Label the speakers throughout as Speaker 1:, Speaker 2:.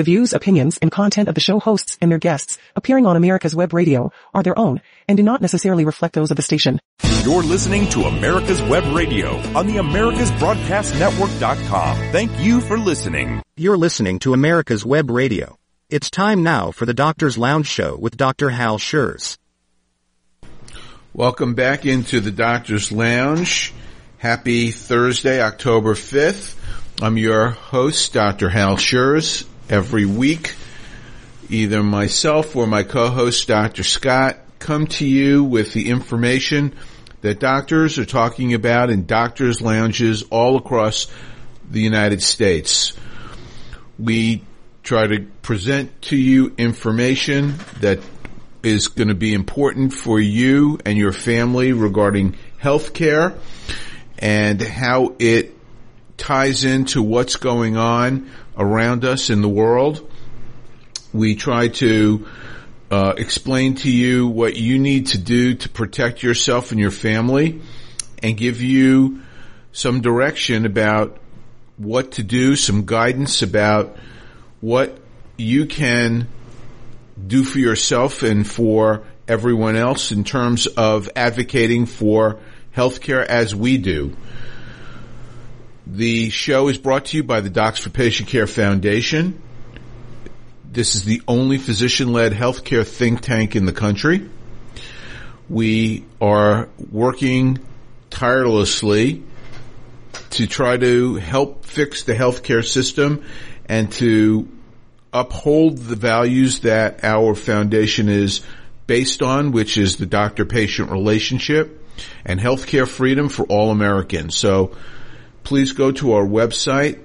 Speaker 1: The views, opinions, and content of the show hosts and their guests appearing on America's Web Radio are their own and do not necessarily reflect those of the station.
Speaker 2: You're listening to America's Web Radio on the AmericasBroadcastNetwork.com. Thank you for listening.
Speaker 3: You're listening to America's Web Radio. It's time now for the Doctor's Lounge Show with Dr. Hal Scherz.
Speaker 4: Welcome back into the Doctor's Lounge. Happy Thursday, October 5th. I'm your host, Dr. Hal Scherz. Every week, either myself or my co-host, Dr. Scott, come to you with the information that doctors are talking about in doctors' lounges all across the United States. We try to present to you information that is going to be important for you and your family regarding healthcare and how it ties into what's going on around us in the world. We try to uh, explain to you what you need to do to protect yourself and your family and give you some direction about what to do, some guidance about what you can do for yourself and for everyone else in terms of advocating for healthcare as we do. The show is brought to you by the Docs for Patient Care Foundation. This is the only physician-led healthcare think tank in the country. We are working tirelessly to try to help fix the healthcare system and to uphold the values that our foundation is based on, which is the doctor-patient relationship and healthcare freedom for all Americans. So please go to our website.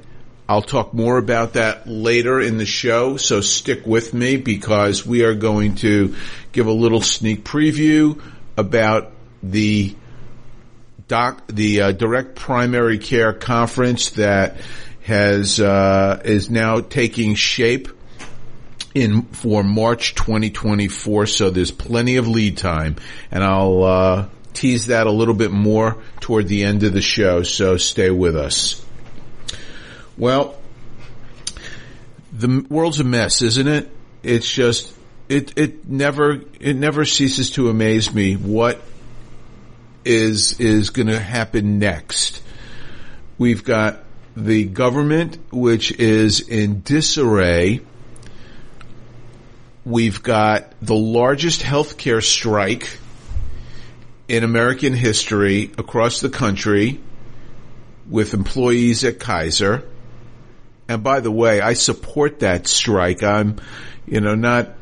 Speaker 4: I'll talk more about that later in the show, so stick with me because we are going to give a little sneak preview about the doc, the uh, direct primary care conference that has uh, is now taking shape in for March 2024. So there's plenty of lead time, and I'll uh, tease that a little bit more toward the end of the show, so stay with us. Well, the world's a mess, isn't it? It's just it it never it never ceases to amaze me what is is going to happen next. We've got the government which is in disarray. We've got the largest healthcare strike in American history across the country with employees at Kaiser. And by the way, I support that strike. I'm, you know, not,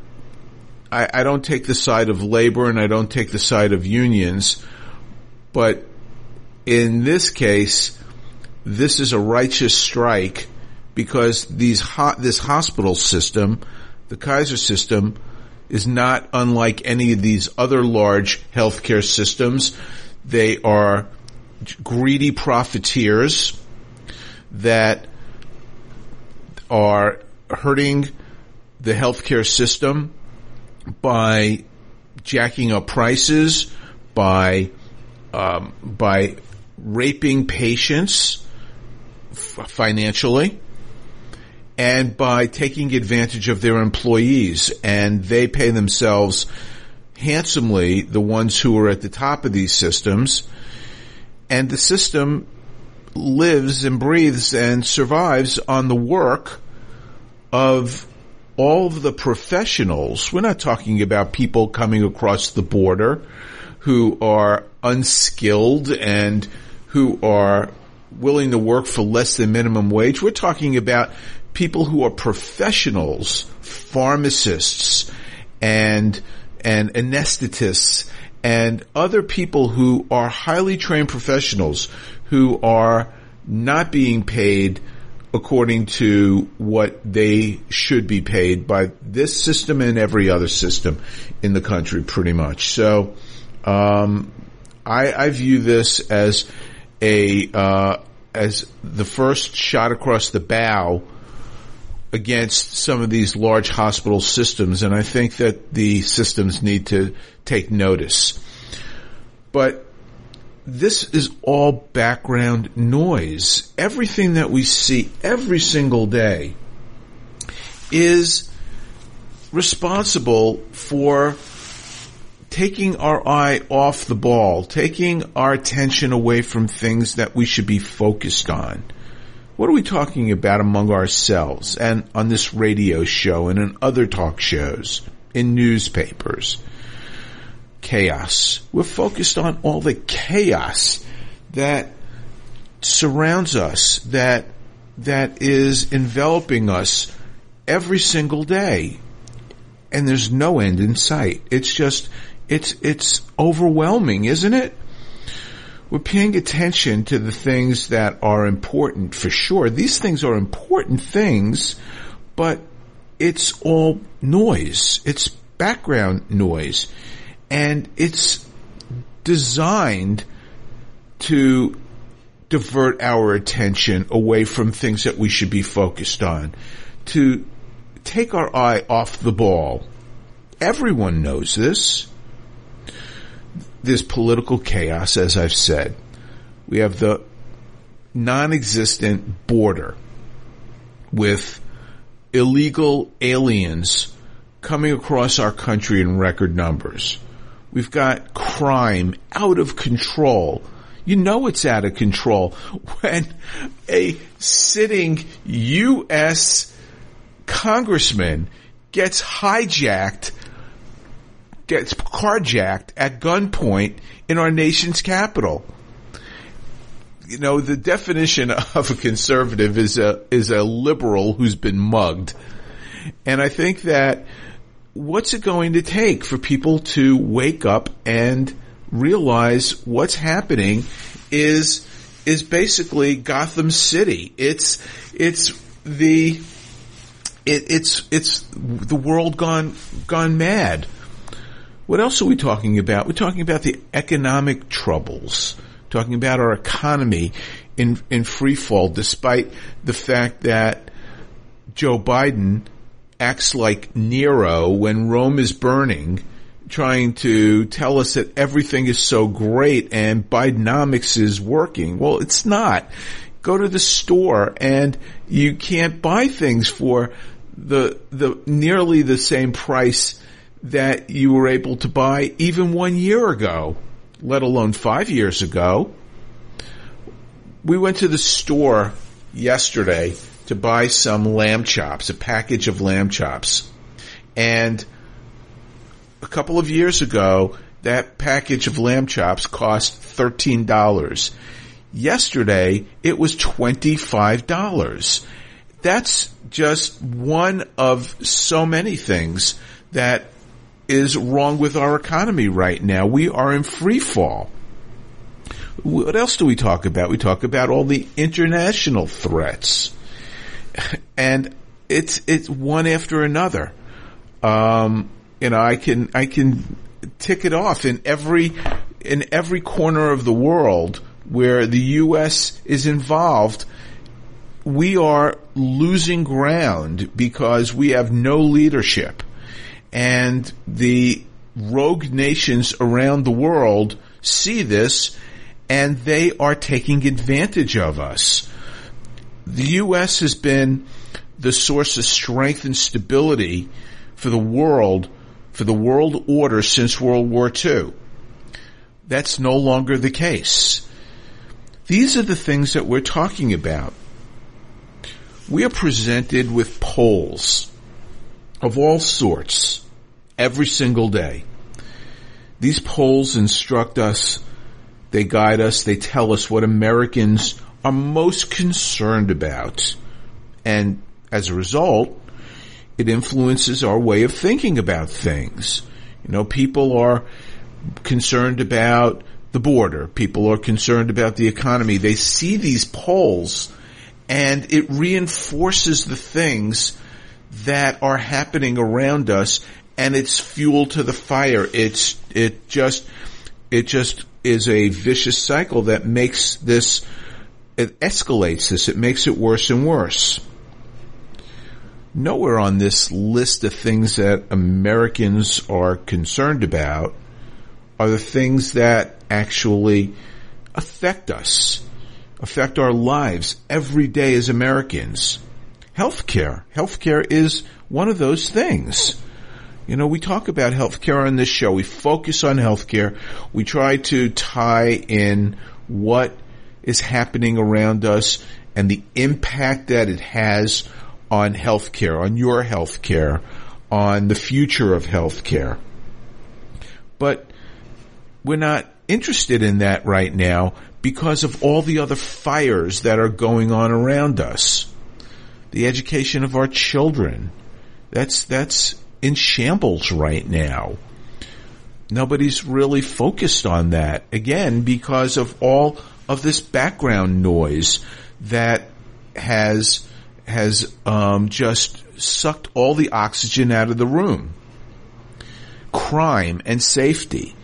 Speaker 4: I, I don't take the side of labor and I don't take the side of unions, but in this case, this is a righteous strike because these ho- this hospital system, the Kaiser system, is not unlike any of these other large healthcare systems. They are greedy profiteers that are hurting the healthcare system by jacking up prices, by um, by raping patients financially, and by taking advantage of their employees. And they pay themselves handsomely, the ones who are at the top of these systems. And the system lives and breathes and survives on the work of all of the professionals. We're not talking about people coming across the border who are unskilled and who are willing to work for less than minimum wage. We're talking about people who are professionals, pharmacists and, and anesthetists and other people who are highly trained professionals who are not being paid according to what they should be paid by this system and every other system in the country pretty much. So, um, I, I, view this as a, uh, as the first shot across the bow against some of these large hospital systems, and I think that the systems need to take notice. But this is all background noise. Everything that we see every single day is responsible for taking our eye off the ball, taking our attention away from things that we should be focused on. What are we talking about among ourselves and on this radio show and in other talk shows, in newspapers? Chaos. We're focused on all the chaos that surrounds us, that, that is enveloping us every single day. And there's no end in sight. It's just, it's, it's overwhelming, isn't it? We're paying attention to the things that are important for sure. These things are important things, but it's all noise. It's background noise. And it's designed to divert our attention away from things that we should be focused on. To take our eye off the ball. Everyone knows this. There's political chaos, as I've said. We have the non-existent border with illegal aliens coming across our country in record numbers. We've got crime out of control. You know it's out of control when a sitting U.S. congressman gets hijacked gets carjacked at gunpoint in our nation's capital. You know, the definition of a conservative is a, is a liberal who's been mugged. And I think that what's it going to take for people to wake up and realize what's happening is, is basically Gotham City. It's, it's the, it, it's, it's the world gone, gone mad. What else are we talking about? We're talking about the economic troubles, talking about our economy in, in free fall, despite the fact that Joe Biden acts like Nero when Rome is burning, trying to tell us that everything is so great and Bidenomics is working. Well, it's not. Go to the store and you can't buy things for the, the, nearly the same price that you were able to buy even one year ago, let alone five years ago. We went to the store yesterday to buy some lamb chops, a package of lamb chops. And a couple of years ago, that package of lamb chops cost $13. Yesterday, it was $25. That's just one of so many things that is wrong with our economy right now. We are in free fall. What else do we talk about? We talk about all the international threats. And it's, it's one after another. Um, you know, I can, I can tick it off in every, in every corner of the world where the U.S. is involved. We are losing ground because we have no leadership and the rogue nations around the world see this and they are taking advantage of us. The U.S. has been the source of strength and stability for the world, for the world order since World War II. That's no longer the case. These are the things that we're talking about. We are presented with polls of all sorts every single day. These polls instruct us, they guide us, they tell us what Americans are most concerned about. And as a result, it influences our way of thinking about things. You know, people are concerned about the border. People are concerned about the economy. They see these polls and it reinforces the things that are happening around us and it's fuel to the fire. It's, it just, it just is a vicious cycle that makes this, it escalates this. It makes it worse and worse. Nowhere on this list of things that Americans are concerned about are the things that actually affect us, affect our lives every day as Americans. Healthcare. Healthcare is one of those things. You know, we talk about healthcare on this show. We focus on healthcare. We try to tie in what is happening around us and the impact that it has on healthcare, on your healthcare, on the future of healthcare. But we're not interested in that right now because of all the other fires that are going on around us. The education of our children. That's, that's in shambles right now. Nobody's really focused on that. Again, because of all of this background noise that has, has, um, just sucked all the oxygen out of the room. Crime and safety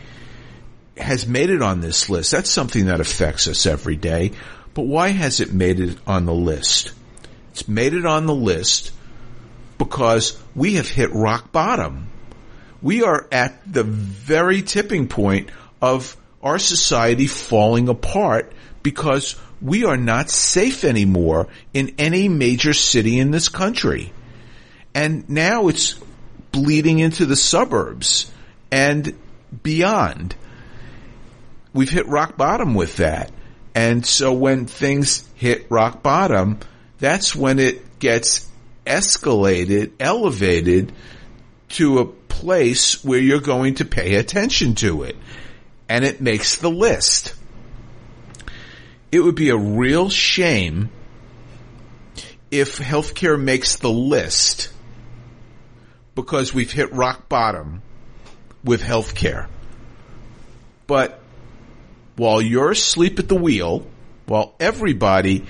Speaker 4: has made it on this list. That's something that affects us every day. But why has it made it on the list? It's made it on the list because we have hit rock bottom. We are at the very tipping point of our society falling apart because we are not safe anymore in any major city in this country. And now it's bleeding into the suburbs and beyond. We've hit rock bottom with that. And so when things hit rock bottom, that's when it gets escalated, elevated to a place where you're going to pay attention to it. And it makes the list. It would be a real shame if healthcare makes the list because we've hit rock bottom with healthcare. But while you're asleep at the wheel, while everybody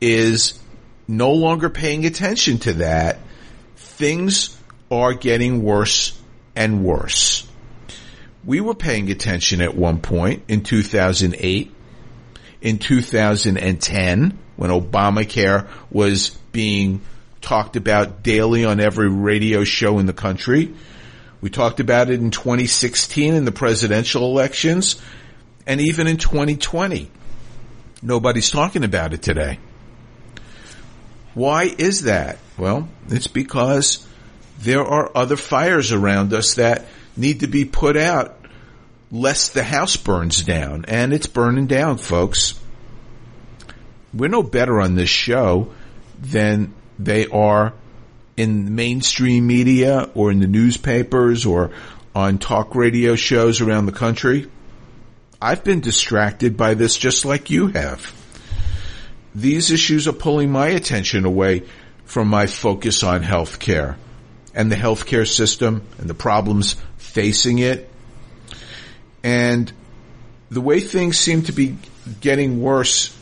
Speaker 4: is no longer paying attention to that, things are getting worse and worse. We were paying attention at one point in 2008, in 2010, when Obamacare was being talked about daily on every radio show in the country. We talked about it in 2016 in the presidential elections and even in 2020. Nobody's talking about it today. Why is that? Well, it's because there are other fires around us that need to be put out lest the house burns down. And it's burning down, folks. We're no better on this show than they are in mainstream media or in the newspapers or on talk radio shows around the country. I've been distracted by this just like you have. These issues are pulling my attention away from my focus on healthcare and the healthcare system and the problems facing it. And the way things seem to be getting worse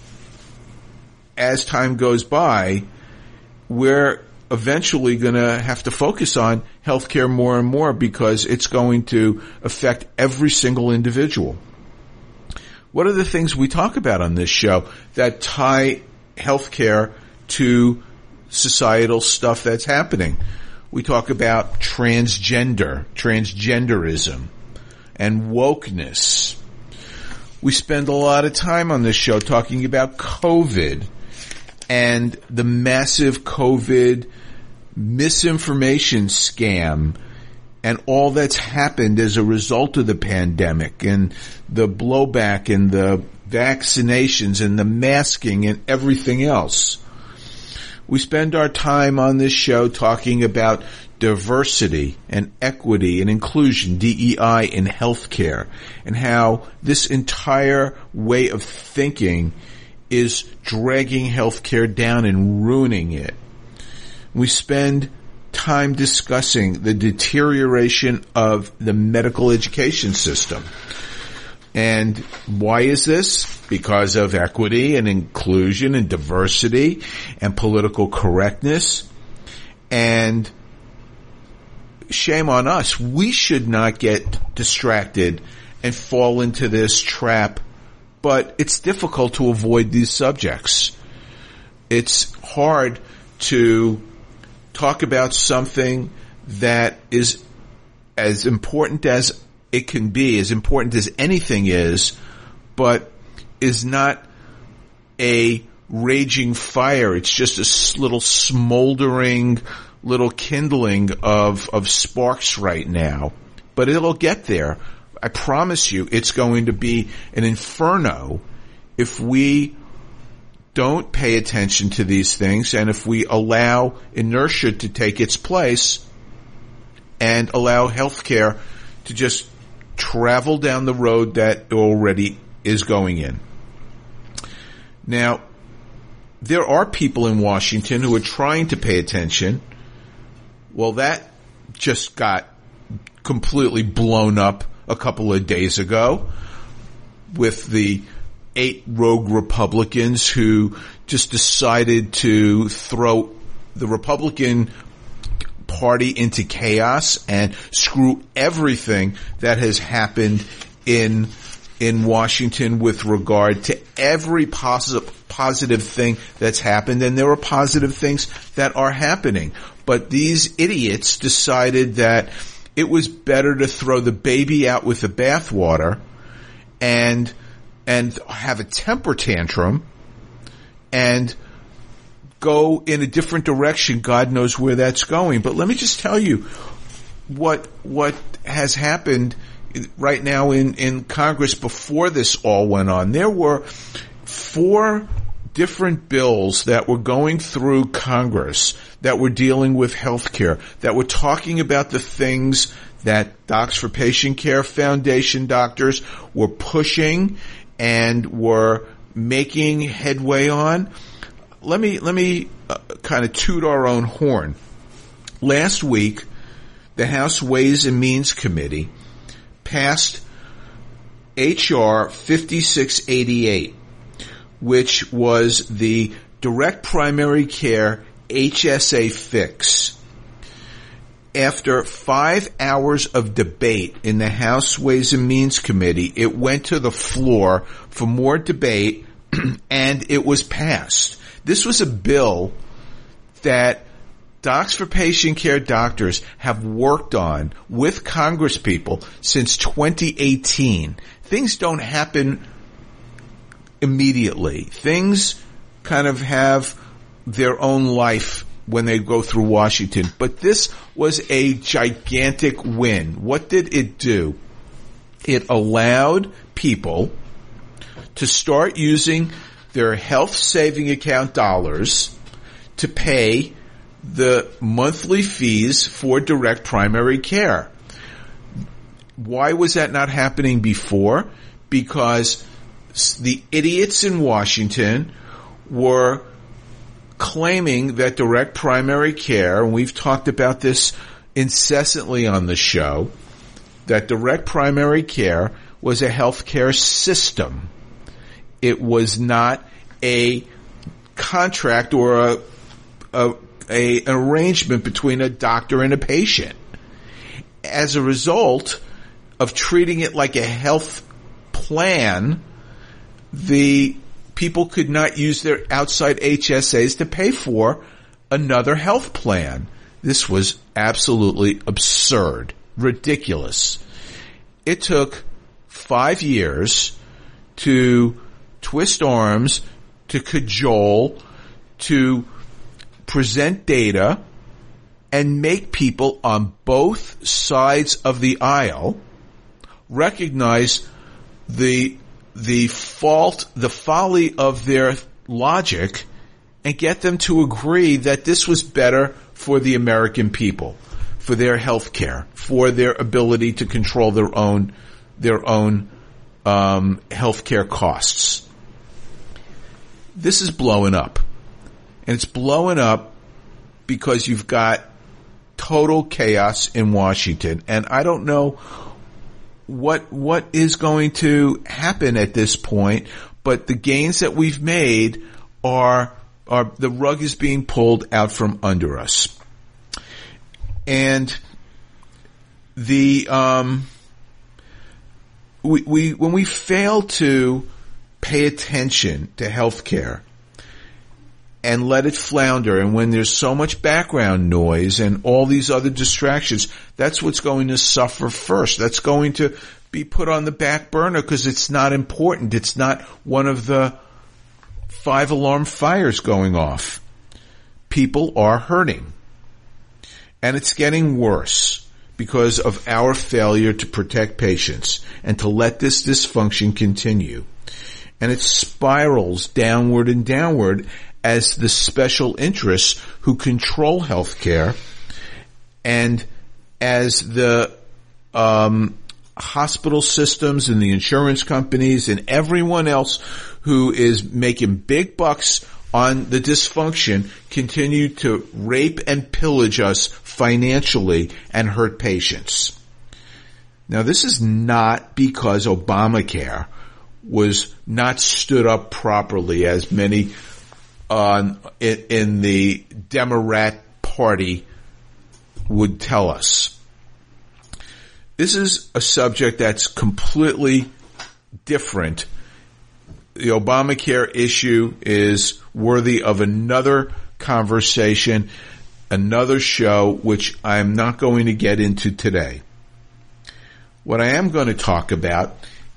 Speaker 4: as time goes by, we're eventually going to have to focus on healthcare more and more because it's going to affect every single individual. What are the things we talk about on this show that tie healthcare to societal stuff that's happening? We talk about transgender, transgenderism, and wokeness. We spend a lot of time on this show talking about COVID and the massive COVID misinformation scam and all that's happened as a result of the pandemic and the blowback and the vaccinations and the masking and everything else. We spend our time on this show talking about diversity and equity and inclusion, DEI in healthcare, and how this entire way of thinking is dragging healthcare down and ruining it. We spend time discussing the deterioration of the medical education system. And why is this? Because of equity and inclusion and diversity and political correctness. And shame on us. We should not get distracted and fall into this trap but it's difficult to avoid these subjects. It's hard to talk about something that is as important as it can be, as important as anything is, but is not a raging fire. It's just a little smoldering little kindling of, of sparks right now, but it'll get there. I promise you it's going to be an inferno if we don't pay attention to these things and if we allow inertia to take its place and allow healthcare to just travel down the road that already is going in. Now, there are people in Washington who are trying to pay attention. Well, that just got completely blown up a couple of days ago with the eight rogue Republicans who just decided to throw the Republican party into chaos and screw everything that has happened in in Washington with regard to every positive positive thing that's happened. And there are positive things that are happening. But these idiots decided that it was better to throw the baby out with the bathwater and and have a temper tantrum and go in a different direction. God knows where that's going. But let me just tell you what what has happened right now in, in Congress before this all went on. There were four different bills that were going through Congress that were dealing with health care, that were talking about the things that Docs for Patient Care Foundation doctors were pushing and were making headway on. Let me let me uh, kind of toot our own horn. Last week, the House Ways and Means Committee passed HR 5688, which was the direct primary care HSA fix after five hours of debate in the House Ways and Means Committee, it went to the floor for more debate and it was passed. This was a bill that Docs for Patient Care doctors have worked on with Congress people since 2018. Things don't happen immediately. Things kind of have their own life when they go through Washington. But this was a gigantic win. What did it do? It allowed people to start using their health saving account dollars to pay the monthly fees for direct primary care. Why was that not happening before? Because the idiots in Washington were claiming that direct primary care, and we've talked about this incessantly on the show, that direct primary care was a healthcare system. It was not a contract or a, a, a, an arrangement between a doctor and a patient. As a result of treating it like a health plan, the people could not use their outside HSAs to pay for another health plan. This was absolutely absurd, ridiculous. It took five years to twist arms, to cajole, to present data, and make people on both sides of the aisle recognize the the fault, the folly of their logic and get them to agree that this was better for the American people, for their health care, for their ability to control their own, their own, um, health care costs. This is blowing up. And it's blowing up because you've got total chaos in Washington. And I don't know what what is going to happen at this point, but the gains that we've made are are the rug is being pulled out from under us. And the um we, we when we fail to pay attention to healthcare and let it flounder. And when there's so much background noise and all these other distractions, that's what's going to suffer first. That's going to be put on the back burner because it's not important. It's not one of the five alarm fires going off. People are hurting. And it's getting worse because of our failure to protect patients and to let this dysfunction continue. And it spirals downward and downward as the special interests who control healthcare and as the um, hospital systems and the insurance companies and everyone else who is making big bucks on the dysfunction continue to rape and pillage us financially and hurt patients. Now this is not because Obamacare was not stood up properly as many uh, in, in the Democrat party would tell us. This is a subject that's completely different. The Obamacare issue is worthy of another conversation, another show, which I'm not going to get into today. What I am going to talk about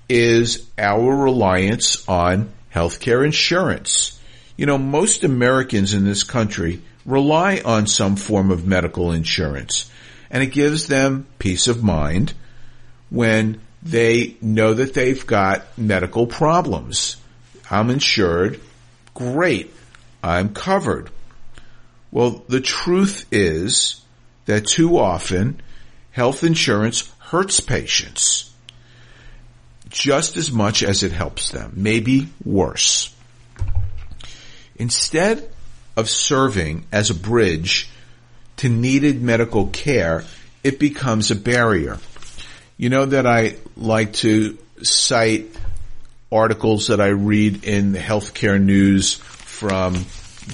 Speaker 4: is our reliance on healthcare insurance. You know, most Americans in this country rely on some form of medical insurance and it gives them peace of mind when they know that they've got medical problems. I'm insured. Great. I'm covered. Well, the truth is that too often health insurance hurts patients just as much as it helps them, maybe worse. Instead of serving as a bridge to needed medical care, it becomes a barrier. You know that I like to cite articles that I read in the healthcare news from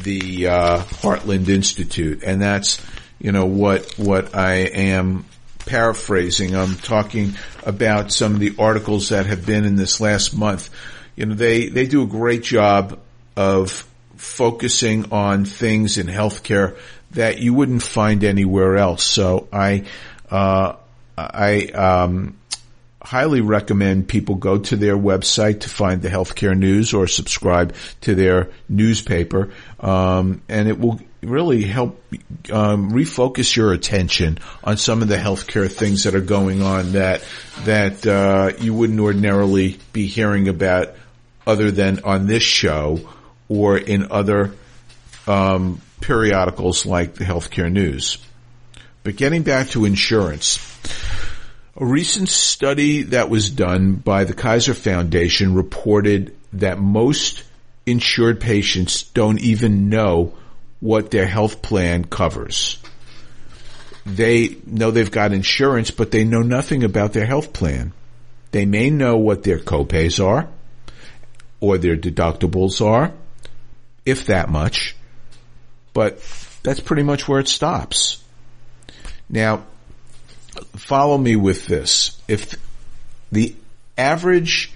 Speaker 4: the uh, Heartland Institute, and that's you know what what I am paraphrasing. I'm talking about some of the articles that have been in this last month. You know, they they do a great job of focusing on things in healthcare that you wouldn't find anywhere else. So I, uh, I, um, highly recommend people go to their website to find the healthcare news or subscribe to their newspaper. Um, and it will really help um, refocus your attention on some of the healthcare things that are going on that that uh, you wouldn't ordinarily be hearing about other than on this show or in other um, periodicals like the Healthcare News. But getting back to insurance, a recent study that was done by the Kaiser Foundation reported that most insured patients don't even know what their health plan covers. They know they've got insurance, but they know nothing about their health plan. They may know what their copays are or their deductibles are, if that much, but that's pretty much where it stops. Now, follow me with this. If the average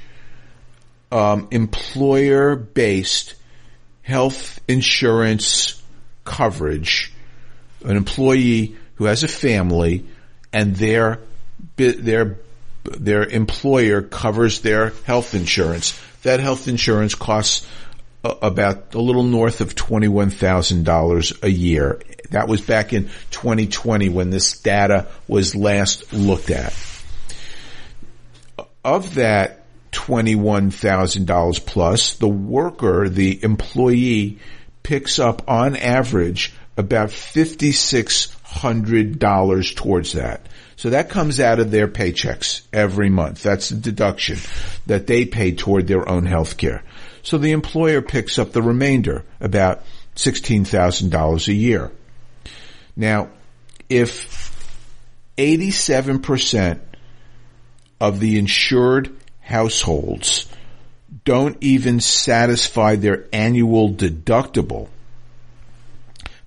Speaker 4: um, employer-based health insurance coverage, an employee who has a family and their their their employer covers their health insurance, that health insurance costs about a little north of $21,000 a year. That was back in 2020 when this data was last looked at. Of that $21,000 plus, the worker, the employee picks up on average about $5,600 towards that. So that comes out of their paychecks every month. That's the deduction that they pay toward their own health care. So the employer picks up the remainder, about $16,000 a year. Now, if 87% of the insured households don't even satisfy their annual deductible,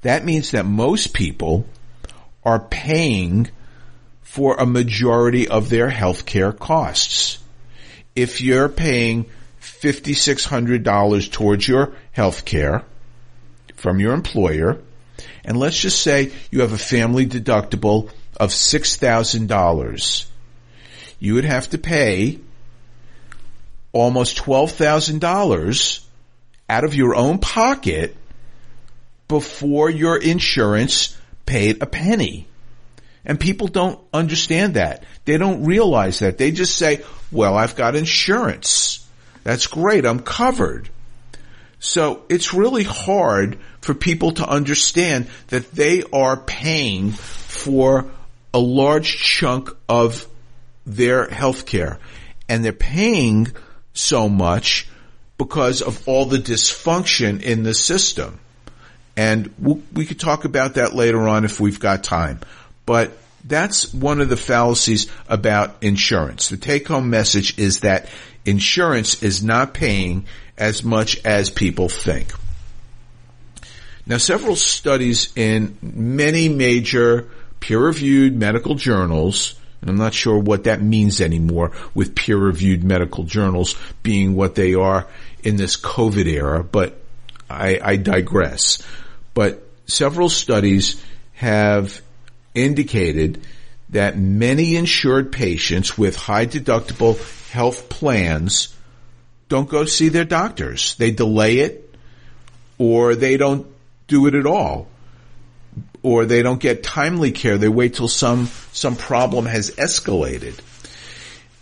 Speaker 4: that means that most people are paying for a majority of their healthcare costs. If you're paying $5,600 towards your health care from your employer. And let's just say you have a family deductible of $6,000. You would have to pay almost $12,000 out of your own pocket before your insurance paid a penny. And people don't understand that. They don't realize that. They just say, well, I've got insurance. That's great. I'm covered. So it's really hard for people to understand that they are paying for a large chunk of their health care. And they're paying so much because of all the dysfunction in the system. And we'll, we could talk about that later on if we've got time. But that's one of the fallacies about insurance. The take home message is that insurance is not paying as much as people think. Now several studies in many major peer reviewed medical journals and I'm not sure what that means anymore with peer reviewed medical journals being what they are in this COVID era, but I, I digress. But several studies have indicated that many insured patients with high deductible health plans don't go see their doctors. They delay it or they don't do it at all or they don't get timely care. They wait till some, some problem has escalated.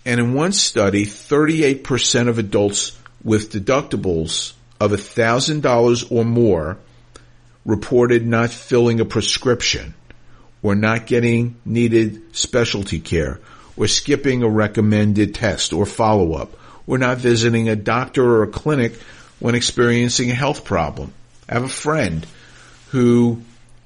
Speaker 4: And in one study, 38% of adults with deductibles of $1,000 or more reported not filling a prescription or not getting needed specialty care or skipping a recommended test or follow up We're not visiting a doctor or a clinic when experiencing a health problem. I have a friend who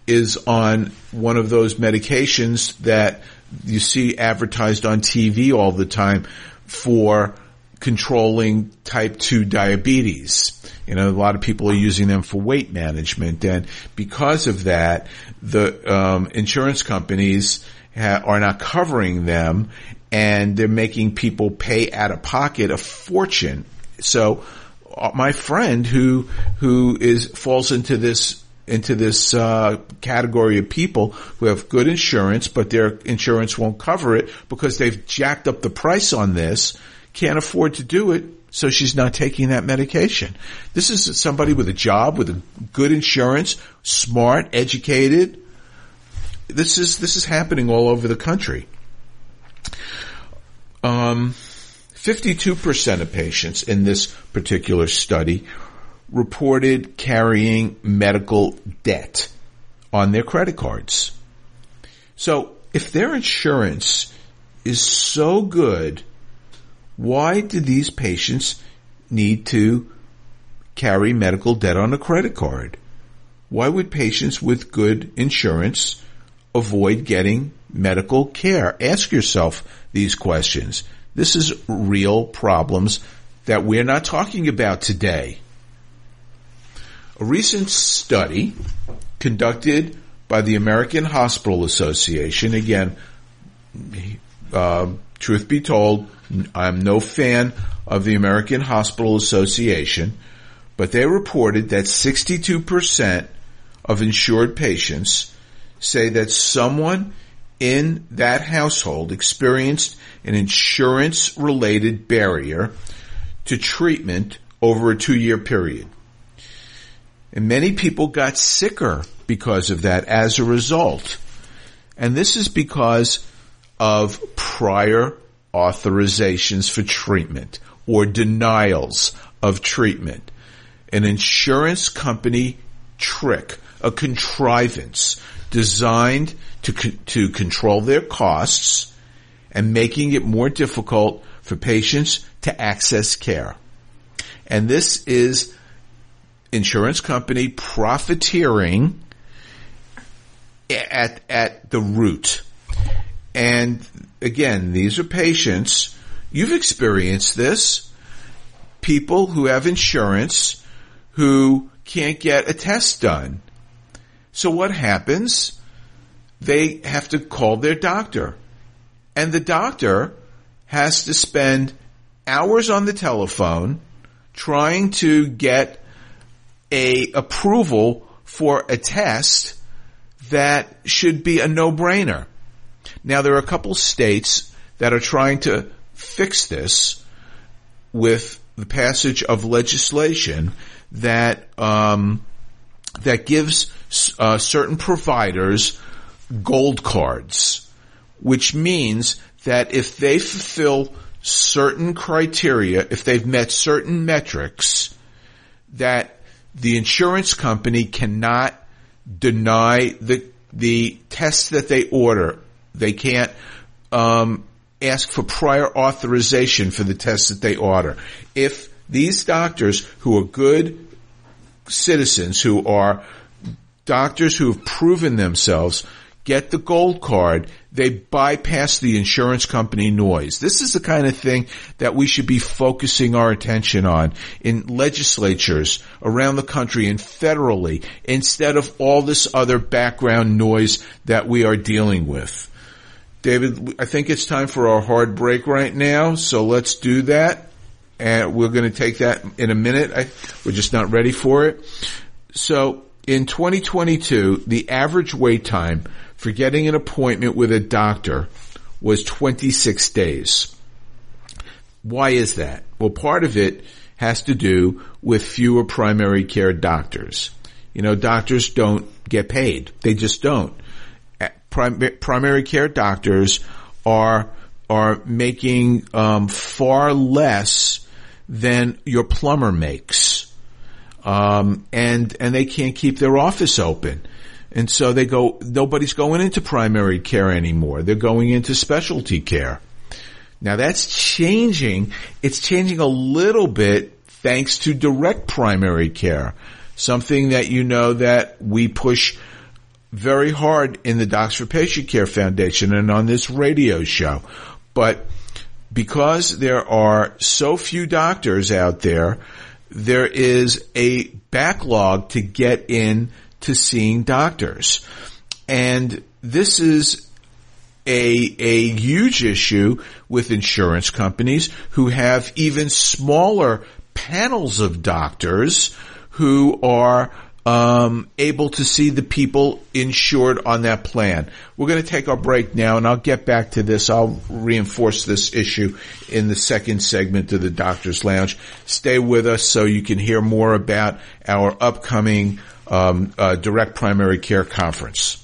Speaker 4: is on one of those medications that you see advertised on TV all the time for controlling type 2 diabetes. You know, a lot of people are using them for weight management and because of that, the um, insurance companies ha- are not covering them and they're making people pay out of pocket a fortune. So uh, my friend who, who is, falls into this into this uh, category of people who have good insurance, but their insurance won't cover it because they've jacked up the price on this, can't afford to do it, so she's not taking that medication. This is somebody with a job, with a good insurance, smart, educated. This is this is happening all over the country. Um, 52% of patients in this particular study reported carrying medical debt on their credit cards. So if their insurance is so good, why do these patients need to carry medical debt on a credit card? Why would patients with good insurance avoid getting medical care? Ask yourself these questions. This is real problems that we're not talking about today. A recent study conducted by the American Hospital Association, again, uh, truth be told, I'm no fan of the American Hospital Association, but they reported that 62% of insured patients say that someone in that household experienced an insurance related barrier to treatment over a two year period. And many people got sicker because of that as a result. And this is because of prior authorizations for treatment or denials of treatment. An insurance company trick, a contrivance designed to, to control their costs and making it more difficult for patients to access care. And this is insurance company profiteering at, at the root. And again, these are patients. You've experienced this. People who have insurance who can't get a test done. So what happens? They have to call their doctor. And the doctor has to spend hours on the telephone trying to get a approval for a test that should be a no-brainer. Now there are a couple states that are trying to fix this with the passage of legislation that um, that gives uh, certain providers gold cards, which means that if they fulfill certain criteria, if they've met certain metrics, that the insurance company cannot deny the the tests that they order. They can't um, ask for prior authorization for the tests that they order. If these doctors who are good citizens, who are doctors who have proven themselves, get the gold card, they bypass the insurance company noise. This is the kind of thing that we should be focusing our attention on in legislatures around the country and federally instead of all this other background noise that we are dealing with. David, I think it's time for our hard break right now, so let's do that. And we're going to take that in a minute. I, we're just not ready for it. So in 2022, the average wait time for getting an appointment with a doctor was 26 days. Why is that? Well, part of it has to do with fewer primary care doctors. You know, doctors don't get paid. They just don't prim- primary care doctors are are making um, far less than your plumber makes, um, and and they can't keep their office open, and so they go. Nobody's going into primary care anymore. They're going into specialty care. Now that's changing. It's changing a little bit thanks to direct primary care, something that you know that we push very hard in the Docs for Patient Care Foundation and on this radio show. But because there are so few doctors out there, there is a backlog to get in to seeing doctors. And this is a, a huge issue with insurance companies who have even smaller panels of doctors who are um, able to see the people insured on that plan. We're going to take our break now, and I'll get back to this. I'll reinforce this issue in the second segment of the Doctor's Lounge. Stay with us so you can hear more about our upcoming um, uh, direct primary care conference.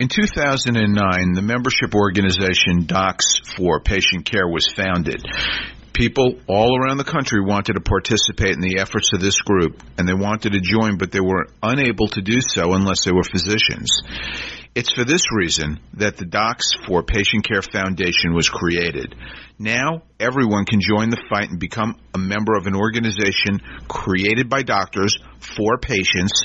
Speaker 4: In 2009, the membership organization Docs for Patient Care was founded. People all around the country wanted to participate in the efforts of this group, and they wanted to join, but they were unable to do so unless they were physicians. It's for this reason that the Docs for Patient Care Foundation was created. Now, everyone can join the fight and become a member of an organization created by doctors for patients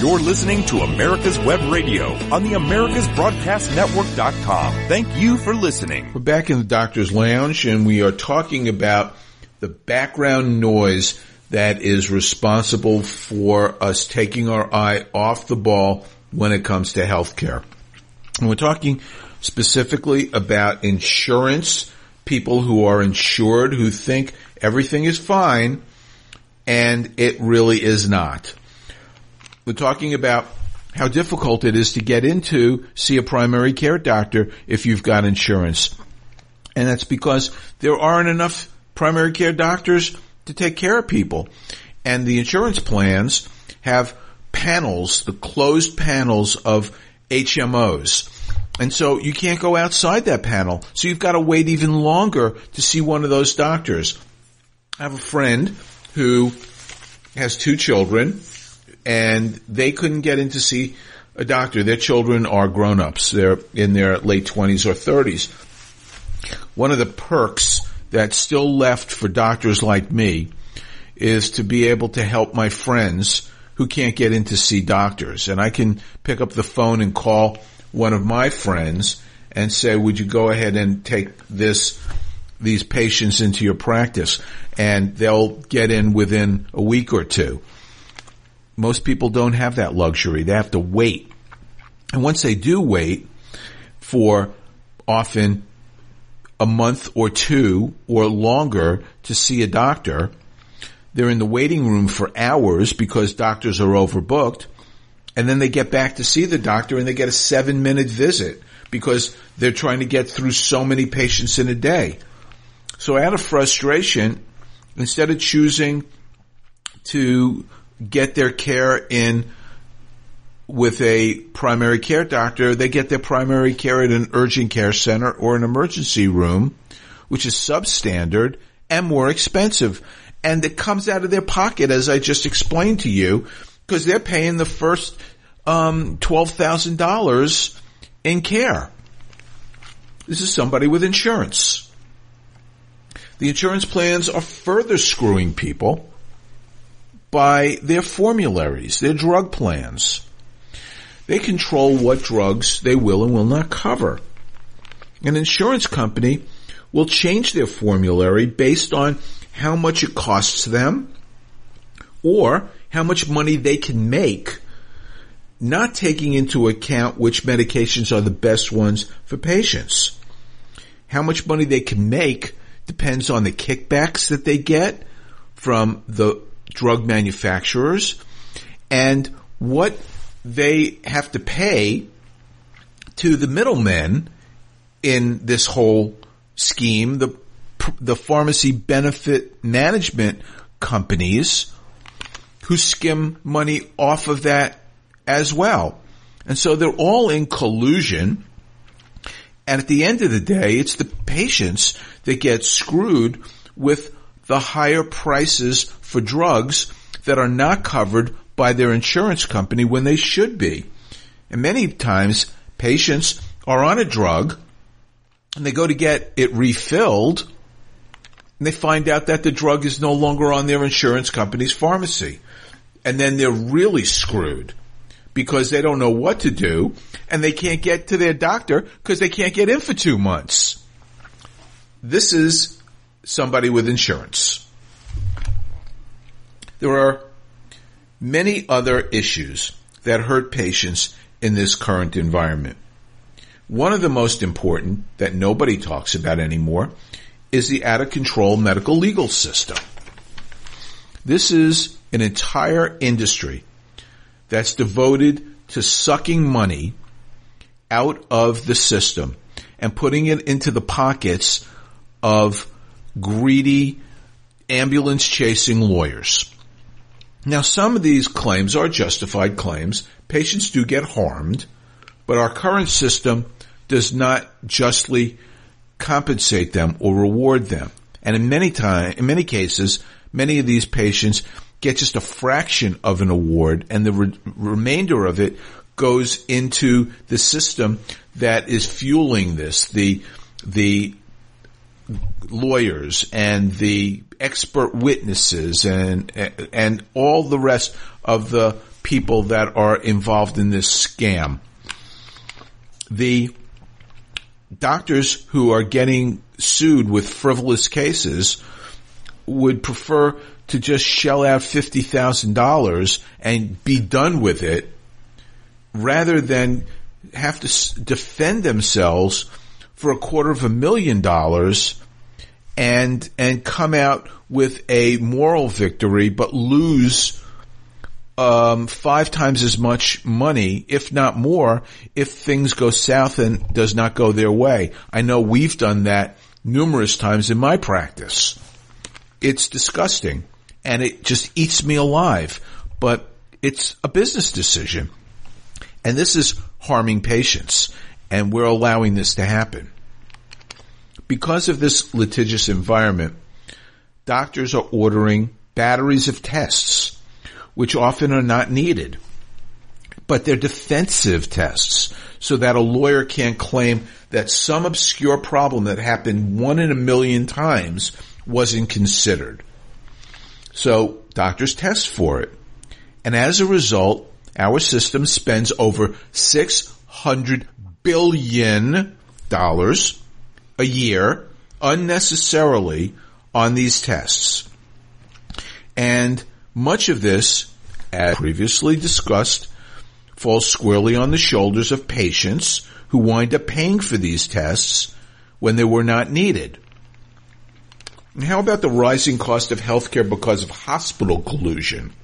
Speaker 2: You're listening to America's Web Radio on the AmericasBroadcastNetwork.com. Thank you for listening.
Speaker 4: We're back in the Doctor's Lounge and we are talking about the background noise that is responsible for us taking our eye off the ball when it comes to healthcare. And we're talking specifically about insurance, people who are insured who think everything is fine and it really is not. We're talking about how difficult it is to get into see a primary care doctor if you've got insurance. And that's because there aren't enough primary care doctors to take care of people. And the insurance plans have panels, the closed panels of HMOs. And so you can't go outside that panel. So you've got to wait even longer to see one of those doctors. I have a friend who has two children and they couldn't get in to see a doctor. Their children are grown-ups. They're in their late 20s or 30s. One of the perks that's still left for doctors like me is to be able to help my friends who can't get in to see doctors. And I can pick up the phone and call one of my friends and say, would you go ahead and take this, these patients into your practice? And they'll get in within a week or two. Most people don't have that luxury. They have to wait. And once they do wait for often a month or two or longer to see a doctor, they're in the waiting room for hours because doctors are overbooked. And then they get back to see the doctor and they get a seven minute visit because they're trying to get through so many patients in a day. So out of frustration, instead of choosing to get their care in with a primary care doctor, they get their primary care at an urgent care center or an emergency room, which is substandard and more expensive. And it comes out of their pocket, as I just explained to you, because they're paying the first um, $12,000 in care. This is somebody with insurance. The insurance plans are further screwing people by their formularies, their drug plans. They control what drugs they will and will not cover. An insurance company will change their formulary based on how much it costs them or how much money they can make, not taking into account which medications are the best ones for patients. How much money they can make depends on the kickbacks that they get from the drug manufacturers and what they have to pay to the middlemen in this whole scheme, the the pharmacy benefit management companies who skim money off of that as well. And so they're all in collusion. And at the end of the day, it's the patients that get screwed with the higher prices for drugs that are not covered by their insurance company when they should be. And many times patients are on a drug and they go to get it refilled and they find out that the drug is no longer on their insurance company's pharmacy. And then they're really screwed because they don't know what to do and they can't get to their doctor because they can't get in for two months. This is somebody with insurance. There are many other issues that hurt patients in this current environment. One of the most important that nobody talks about anymore is the out of control medical legal system. This is an entire industry that's devoted to sucking money out of the system and putting it into the pockets of greedy ambulance chasing lawyers. Now some of these claims are justified claims. Patients do get harmed, but our current system does not justly compensate them or reward them. And in many time, in many cases, many of these patients get just a fraction of an award and the re- remainder of it goes into the system that is fueling this, the, the lawyers and the expert witnesses and, and all the rest of the people that are involved in this scam. The doctors who are getting sued with frivolous cases would prefer to just shell out $50,000 and be done with it rather than have to defend themselves for a quarter of a million dollars and, and come out with a moral victory but lose um, five times as much money, if not more, if things go south and does not go their way. I know we've done that numerous times in my practice. It's disgusting and it just eats me alive, but it's a business decision. And this is harming patients and we're allowing this to happen. Because of this litigious environment, doctors are ordering batteries of tests which often are not needed. but they're defensive tests so that a lawyer can't claim that some obscure problem that happened one in a million times wasn't considered. So doctors test for it. And as a result, our system spends over 600 billion dollars a year unnecessarily on these tests. And much of this, as previously discussed, falls squarely on the shoulders of patients who wind up paying for these tests when they were not needed. And how about the rising cost of healthcare because of hospital collusion?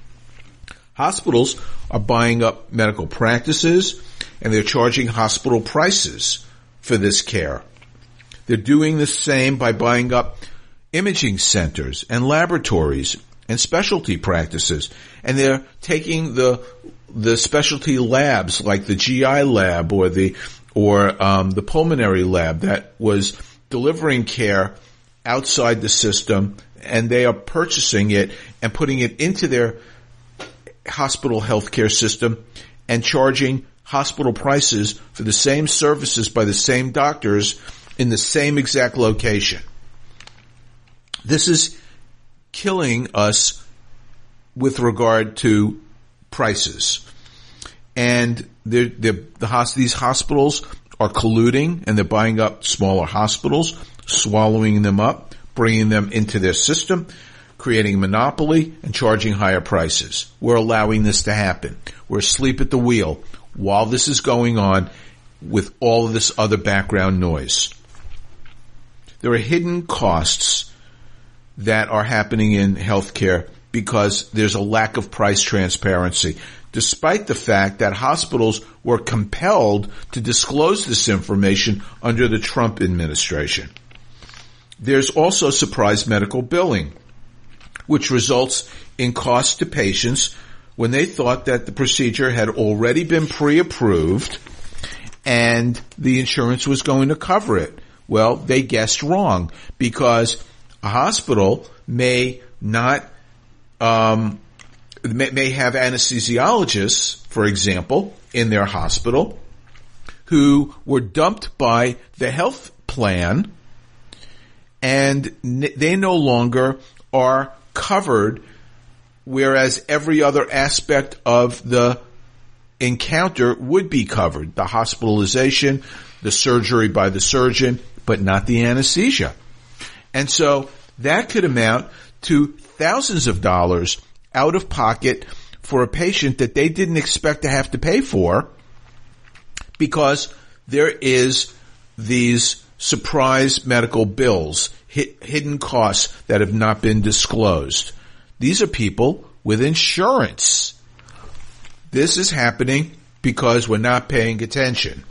Speaker 4: Hospitals are buying up medical practices and they're charging hospital prices for this care. They're doing the same by buying up imaging centers and laboratories and specialty practices. And they're taking the, the specialty labs like the GI lab or the, or, um, the pulmonary lab that was delivering care outside the system and they are purchasing it and putting it into their hospital healthcare system and charging hospital prices for the same services by the same doctors in the same exact location. This is killing us with regard to prices. And they're, they're, the, these hospitals are colluding and they're buying up smaller hospitals, swallowing them up, bringing them into their system, creating a monopoly and charging higher prices. We're allowing this to happen. We're asleep at the wheel while this is going on with all of this other background noise. There are hidden costs that are happening in healthcare because there's a lack of price transparency, despite the fact that hospitals were compelled to disclose this information under the Trump administration. There's also surprise medical billing, which results in costs to patients when they thought that the procedure had already been pre-approved and the insurance was going to cover it. Well, they guessed wrong because a hospital may not um, may, may have anesthesiologists, for example, in their hospital who were dumped by the health plan and they no longer are covered whereas every other aspect of the encounter would be covered. The hospitalization, the surgery by the surgeon, but not the anesthesia. And so that could amount to thousands of dollars out of pocket for a patient that they didn't expect to have to pay for because there is these surprise medical bills, hidden costs that have not been disclosed. These are people with insurance. This is happening because we're not paying attention.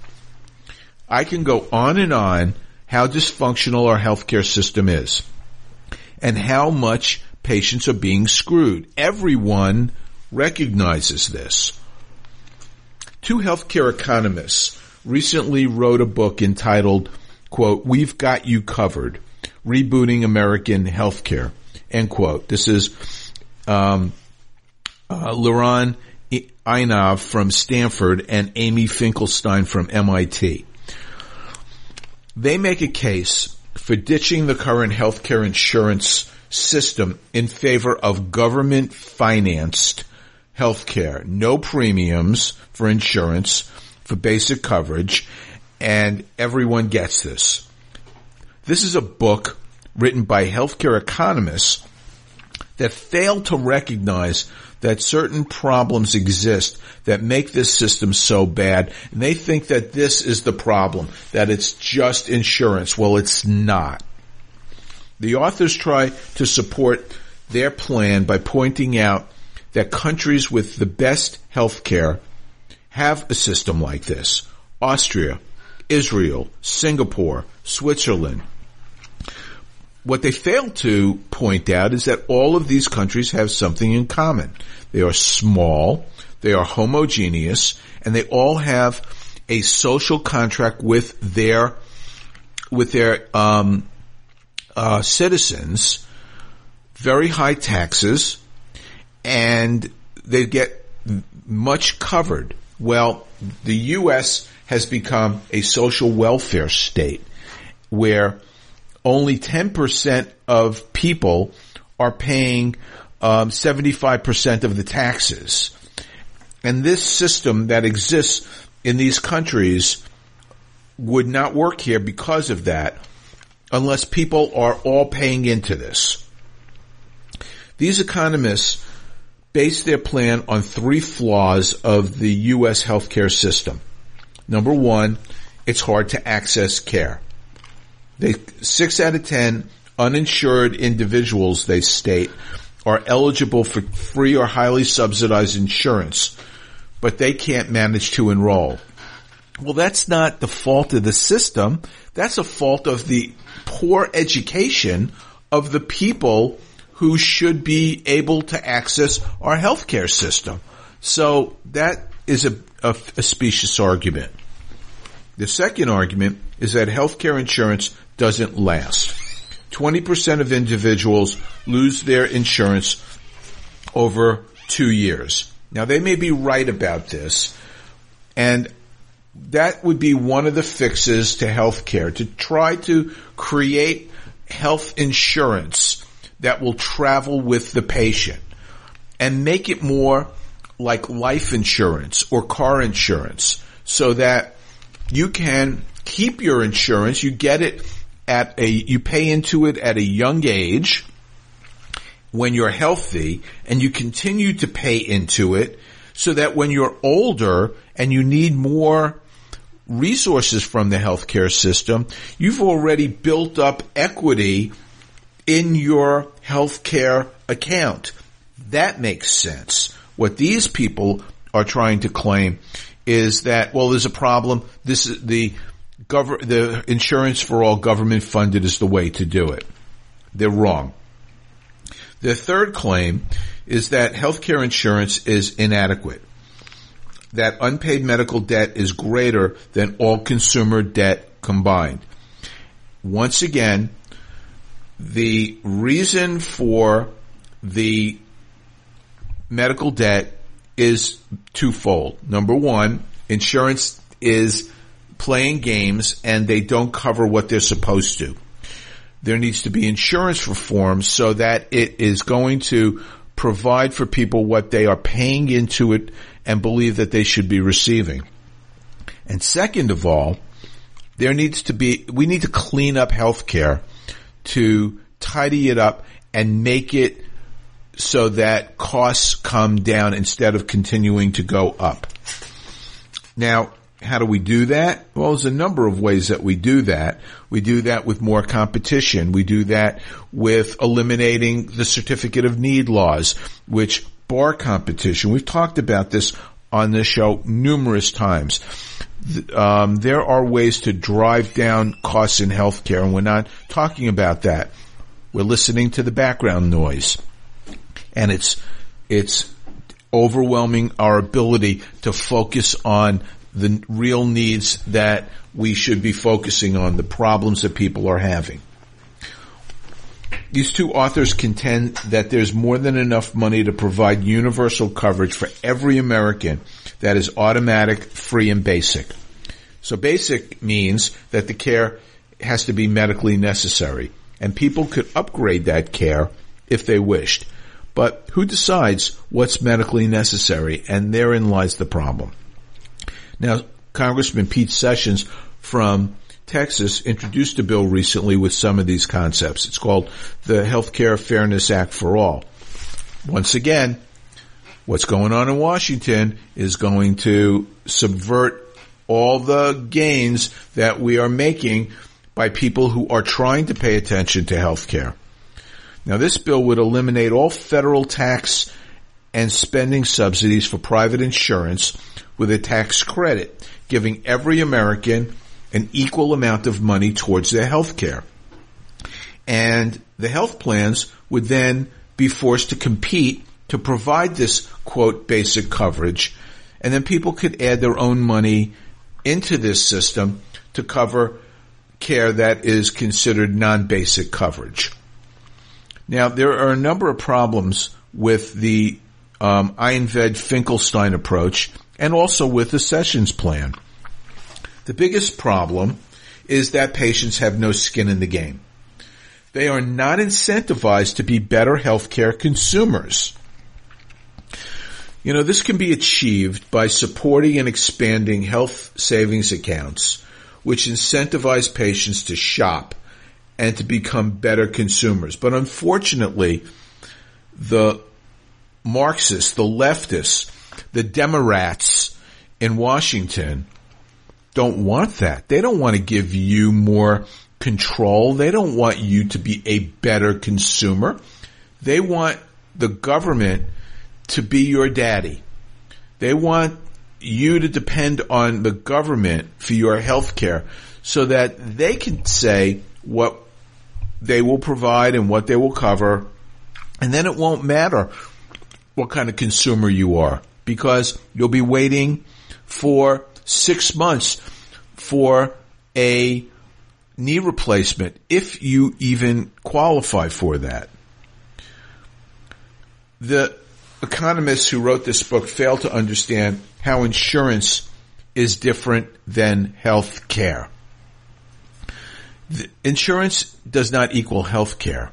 Speaker 4: I can go on and on how dysfunctional our healthcare system is and how much patients are being screwed. Everyone recognizes this. Two healthcare economists recently wrote a book entitled, quote, We've Got You Covered, Rebooting American Healthcare, end quote. This is, um, uh, Liran Einav from Stanford and Amy Finkelstein from MIT. They make a case for ditching the current healthcare insurance system in favor of government financed healthcare. No premiums for insurance for basic coverage and everyone gets this. This is a book written by healthcare economists that fail to recognize that certain problems exist that make this system so bad. And they think that this is the problem, that it's just insurance. Well, it's not. The authors try to support their plan by pointing out that countries with the best health care have a system like this. Austria, Israel, Singapore, Switzerland, what they fail to point out is that all of these countries have something in common. They are small, they are homogeneous, and they all have a social contract with their with their um, uh, citizens, very high taxes, and they get much covered. Well, the U.S. has become a social welfare state where only 10% of people are paying um, 75% of the taxes. And this system that exists in these countries would not work here because of that unless people are all paying into this. These economists base their plan on three flaws of the U.S. healthcare system. Number one, it's hard to access care. They, six out of ten uninsured individuals, they state, are eligible for free or highly subsidized insurance, but they can't manage to enroll. Well, that's not the fault of the system. That's a fault of the poor education of the people who should be able to access our healthcare system. So that is a, a, a specious argument. The second argument is that healthcare insurance doesn't last. 20% of individuals lose their insurance over two years. Now they may be right about this, and that would be one of the fixes to healthcare to try to create health insurance that will travel with the patient and make it more like life insurance or car insurance so that you can keep your insurance. You get it at a, you pay into it at a young age when you're healthy and you continue to pay into it so that when you're older and you need more resources from the healthcare system, you've already built up equity in your healthcare account. That makes sense. What these people are trying to claim is that, well, there's a problem. This is the the insurance for all government funded is the way to do it. They're wrong. The third claim is that healthcare insurance is inadequate that unpaid medical debt is greater than all consumer debt combined. Once again, the reason for the medical debt is twofold. Number one, insurance is playing games and they don't cover what they're supposed to. There needs to be insurance reform so that it is going to provide for people what they are paying into it and believe that they should be receiving. And second of all, there needs to be, we need to clean up healthcare to tidy it up and make it so that costs come down instead of continuing to go up. Now, how do we do that? Well, there's a number of ways that we do that. We do that with more competition. We do that with eliminating the certificate of need laws, which bar competition. We've talked about this on this show numerous times. Um, there are ways to drive down costs in healthcare, and we're not talking about that. We're listening to the background noise, and it's it's overwhelming our ability to focus on the real needs that we should be focusing on, the problems that people are having. These two authors contend that there's more than enough money to provide universal coverage for every American that is automatic, free, and basic. So basic means that the care has to be medically necessary, and people could upgrade that care if they wished. But who decides what's medically necessary? And therein lies the problem. Now, Congressman Pete Sessions from Texas introduced a bill recently with some of these concepts. It's called the Healthcare Fairness Act for All. Once again, what's going on in Washington is going to subvert all the gains that we are making by people who are trying to pay attention to healthcare. Now this bill would eliminate all federal tax and spending subsidies for private insurance with a tax credit, giving every American an equal amount of money towards their health care. And the health plans would then be forced to compete to provide this quote basic coverage. And then people could add their own money into this system to cover care that is considered non-basic coverage. Now, there are a number of problems with the um, Einav Finkelstein approach and also with the sessions plan. The biggest problem is that patients have no skin in the game. They are not incentivized to be better healthcare consumers. You know, this can be achieved by supporting and expanding health savings accounts, which incentivize patients to shop and to become better consumers. But unfortunately, the Marxists, the leftists, the Democrats in Washington don't want that. They don't want to give you more control. They don't want you to be a better consumer. They want the government to be your daddy. They want you to depend on the government for your health care so that they can say what they will provide and what they will cover. And then it won't matter what kind of consumer you are because you'll be waiting for six months for a knee replacement if you even qualify for that. The economists who wrote this book fail to understand how insurance is different than health care. Insurance does not equal health care.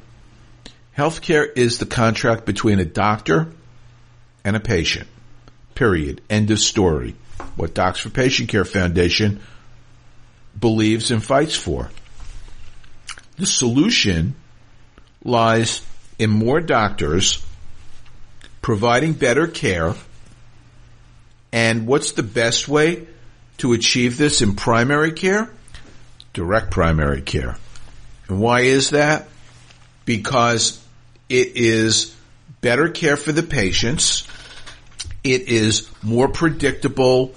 Speaker 4: Health care is the contract between a doctor and a patient. Period. End of story. What Docs for Patient Care Foundation believes and fights for. The solution lies in more doctors providing better care. And what's the best way to achieve this in primary care? Direct primary care. And why is that? Because it is better care for the patients. It is more predictable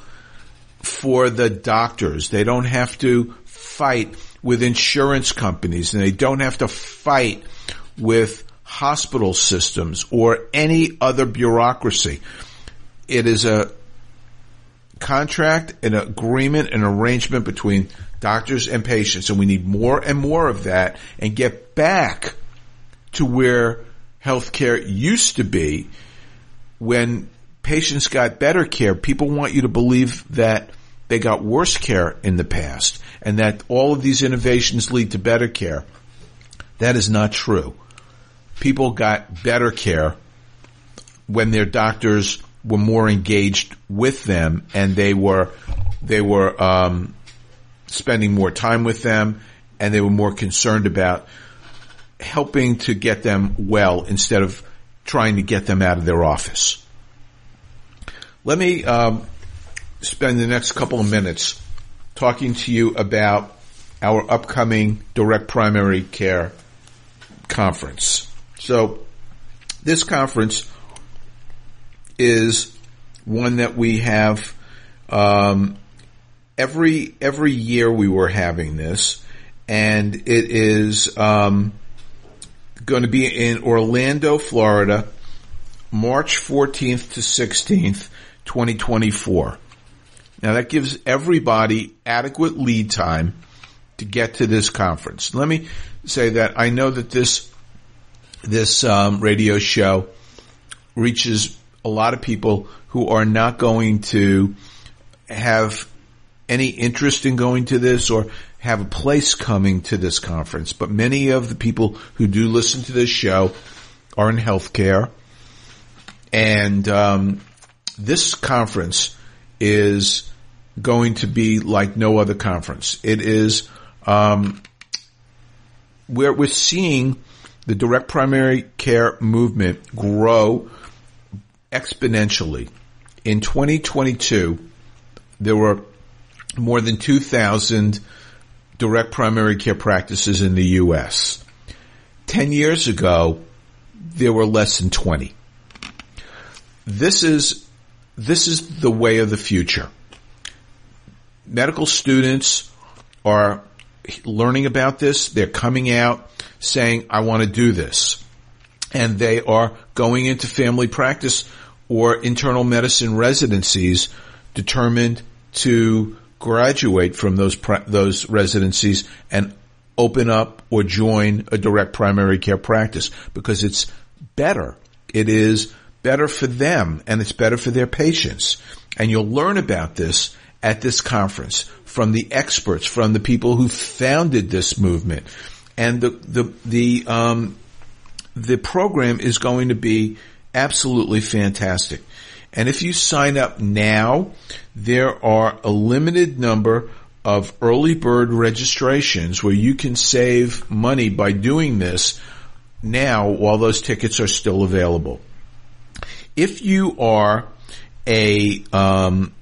Speaker 4: for the doctors. They don't have to fight with insurance companies and they don't have to fight with hospital systems or any other bureaucracy. It is a contract, an agreement, an arrangement between doctors and patients. And we need more and more of that and get back to where healthcare used to be when patients got better care. People want you to believe that they got worse care in the past and that all of these innovations lead to better care. That is not true. People got better care when their doctors were more engaged with them and they were they were um, spending more time with them and they were more concerned about helping to get them well instead of trying to get them out of their office. Let me um, spend the next couple of minutes talking to you about our upcoming direct primary care conference. So this conference is one that we have um, every every year we were having this, and it is um, going to be in Orlando, Florida, March 14th to 16th, 2024. Now that gives everybody adequate lead time to get to this conference. Let me say that I know that this this um, radio show reaches a lot of people who are not going to have any interest in going to this or have a place coming to this conference, but many of the people who do listen to this show are in healthcare, and um, this conference is going to be like no other conference. It is um, we're we're seeing the direct primary care movement grow exponentially. In 2022, there were more than 2,000 direct primary care practices in the U.S. 10 years ago, there were less than 20. This is, this is the way of the future. Medical students are learning about this. They're coming out saying, I want to do this. And they are going into family practice or internal medicine residencies determined to graduate from those those residencies and open up or join a direct primary care practice because it's better. It is better for them and it's better for their patients. And you'll learn about this at this conference from the experts, from the people who founded this movement. And the, the, the, um, the program is going to be absolutely fantastic. And if you sign up now, there are a limited number of early bird registrations where you can save money by doing this now while those tickets are still available. If you are a um,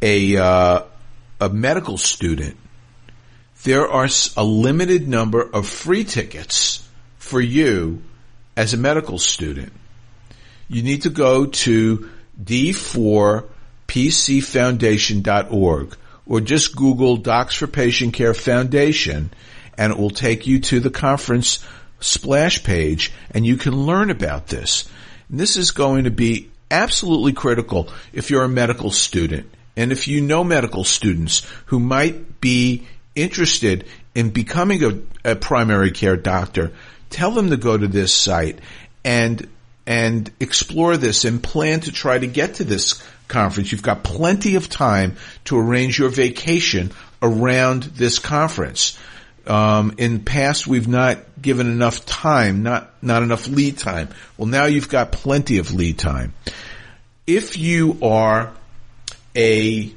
Speaker 4: a uh, a medical student, there are a limited number of free tickets for you as a medical student. You need to go to d4pcfoundation.org or just Google Docs for Patient Care Foundation and it will take you to the conference splash page and you can learn about this. And this is going to be absolutely critical if you're a medical student and if you know medical students who might be interested in becoming a, a primary care doctor, tell them to go to this site and and explore this and plan to try to get to this conference. You've got plenty of time to arrange your vacation around this conference. Um, in past, we've not given enough time, not not enough lead time. Well, now you've got plenty of lead time. If you are a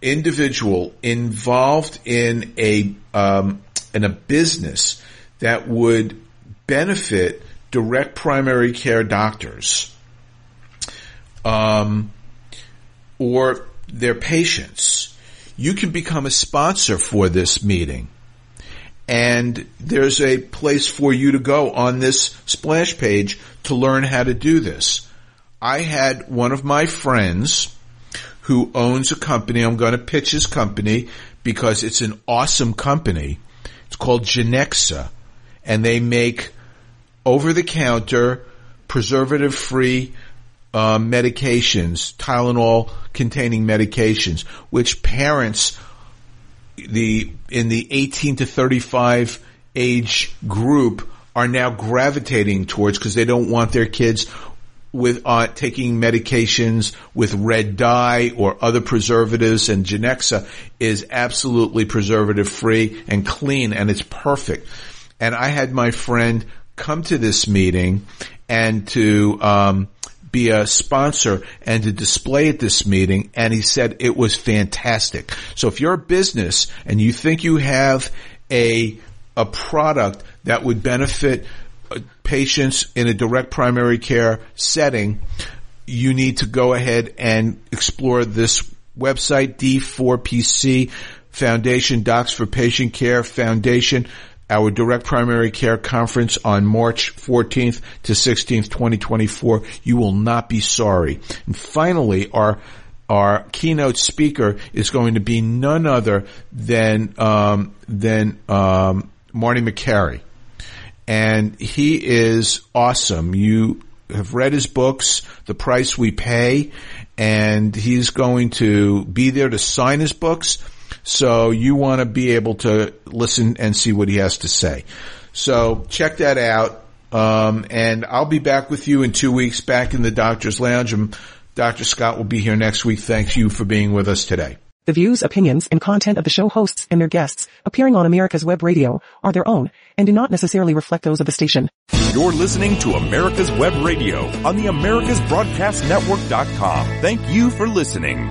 Speaker 4: individual involved in a um, in a business that would benefit direct primary care doctors um, or their patients, you can become a sponsor for this meeting. And there's a place for you to go on this splash page to learn how to do this. I had one of my friends who owns a company. I'm going to pitch his company because it's an awesome company. It's called Genexa and they make over the counter preservative free uh, medications, Tylenol containing medications, which parents the in the 18 to 35 age group are now gravitating towards because they don't want their kids with uh, taking medications with red dye or other preservatives and Genexa is absolutely preservative free and clean and it's perfect. And I had my friend come to this meeting and to um, be a sponsor and to display at this meeting and he said it was fantastic. So if you're a business and you think you have a a product that would benefit uh, patients in a direct primary care setting, you need to go ahead and explore this website D4PC Foundation Docs for Patient Care Foundation our direct primary care conference on March 14th to 16th, 2024. You will not be sorry. And finally, our our keynote speaker is going to be none other than um, than um, Marty Makary, and he is awesome. You have read his books, The Price We Pay, and he's going to be there to sign his books so you want to be able to listen and see what he has to say. So check that out. Um, and I'll be back with you in two weeks back in the doctor's lounge and Dr. Scott will be here next week. Thank you for being with us today.
Speaker 1: The views, opinions, and content of the show hosts and their guests appearing on America's Web Radio are their own and do not necessarily reflect those of the station.
Speaker 2: You're listening to America's Web Radio on the AmericasBroadcastNetwork.com. Thank you for listening.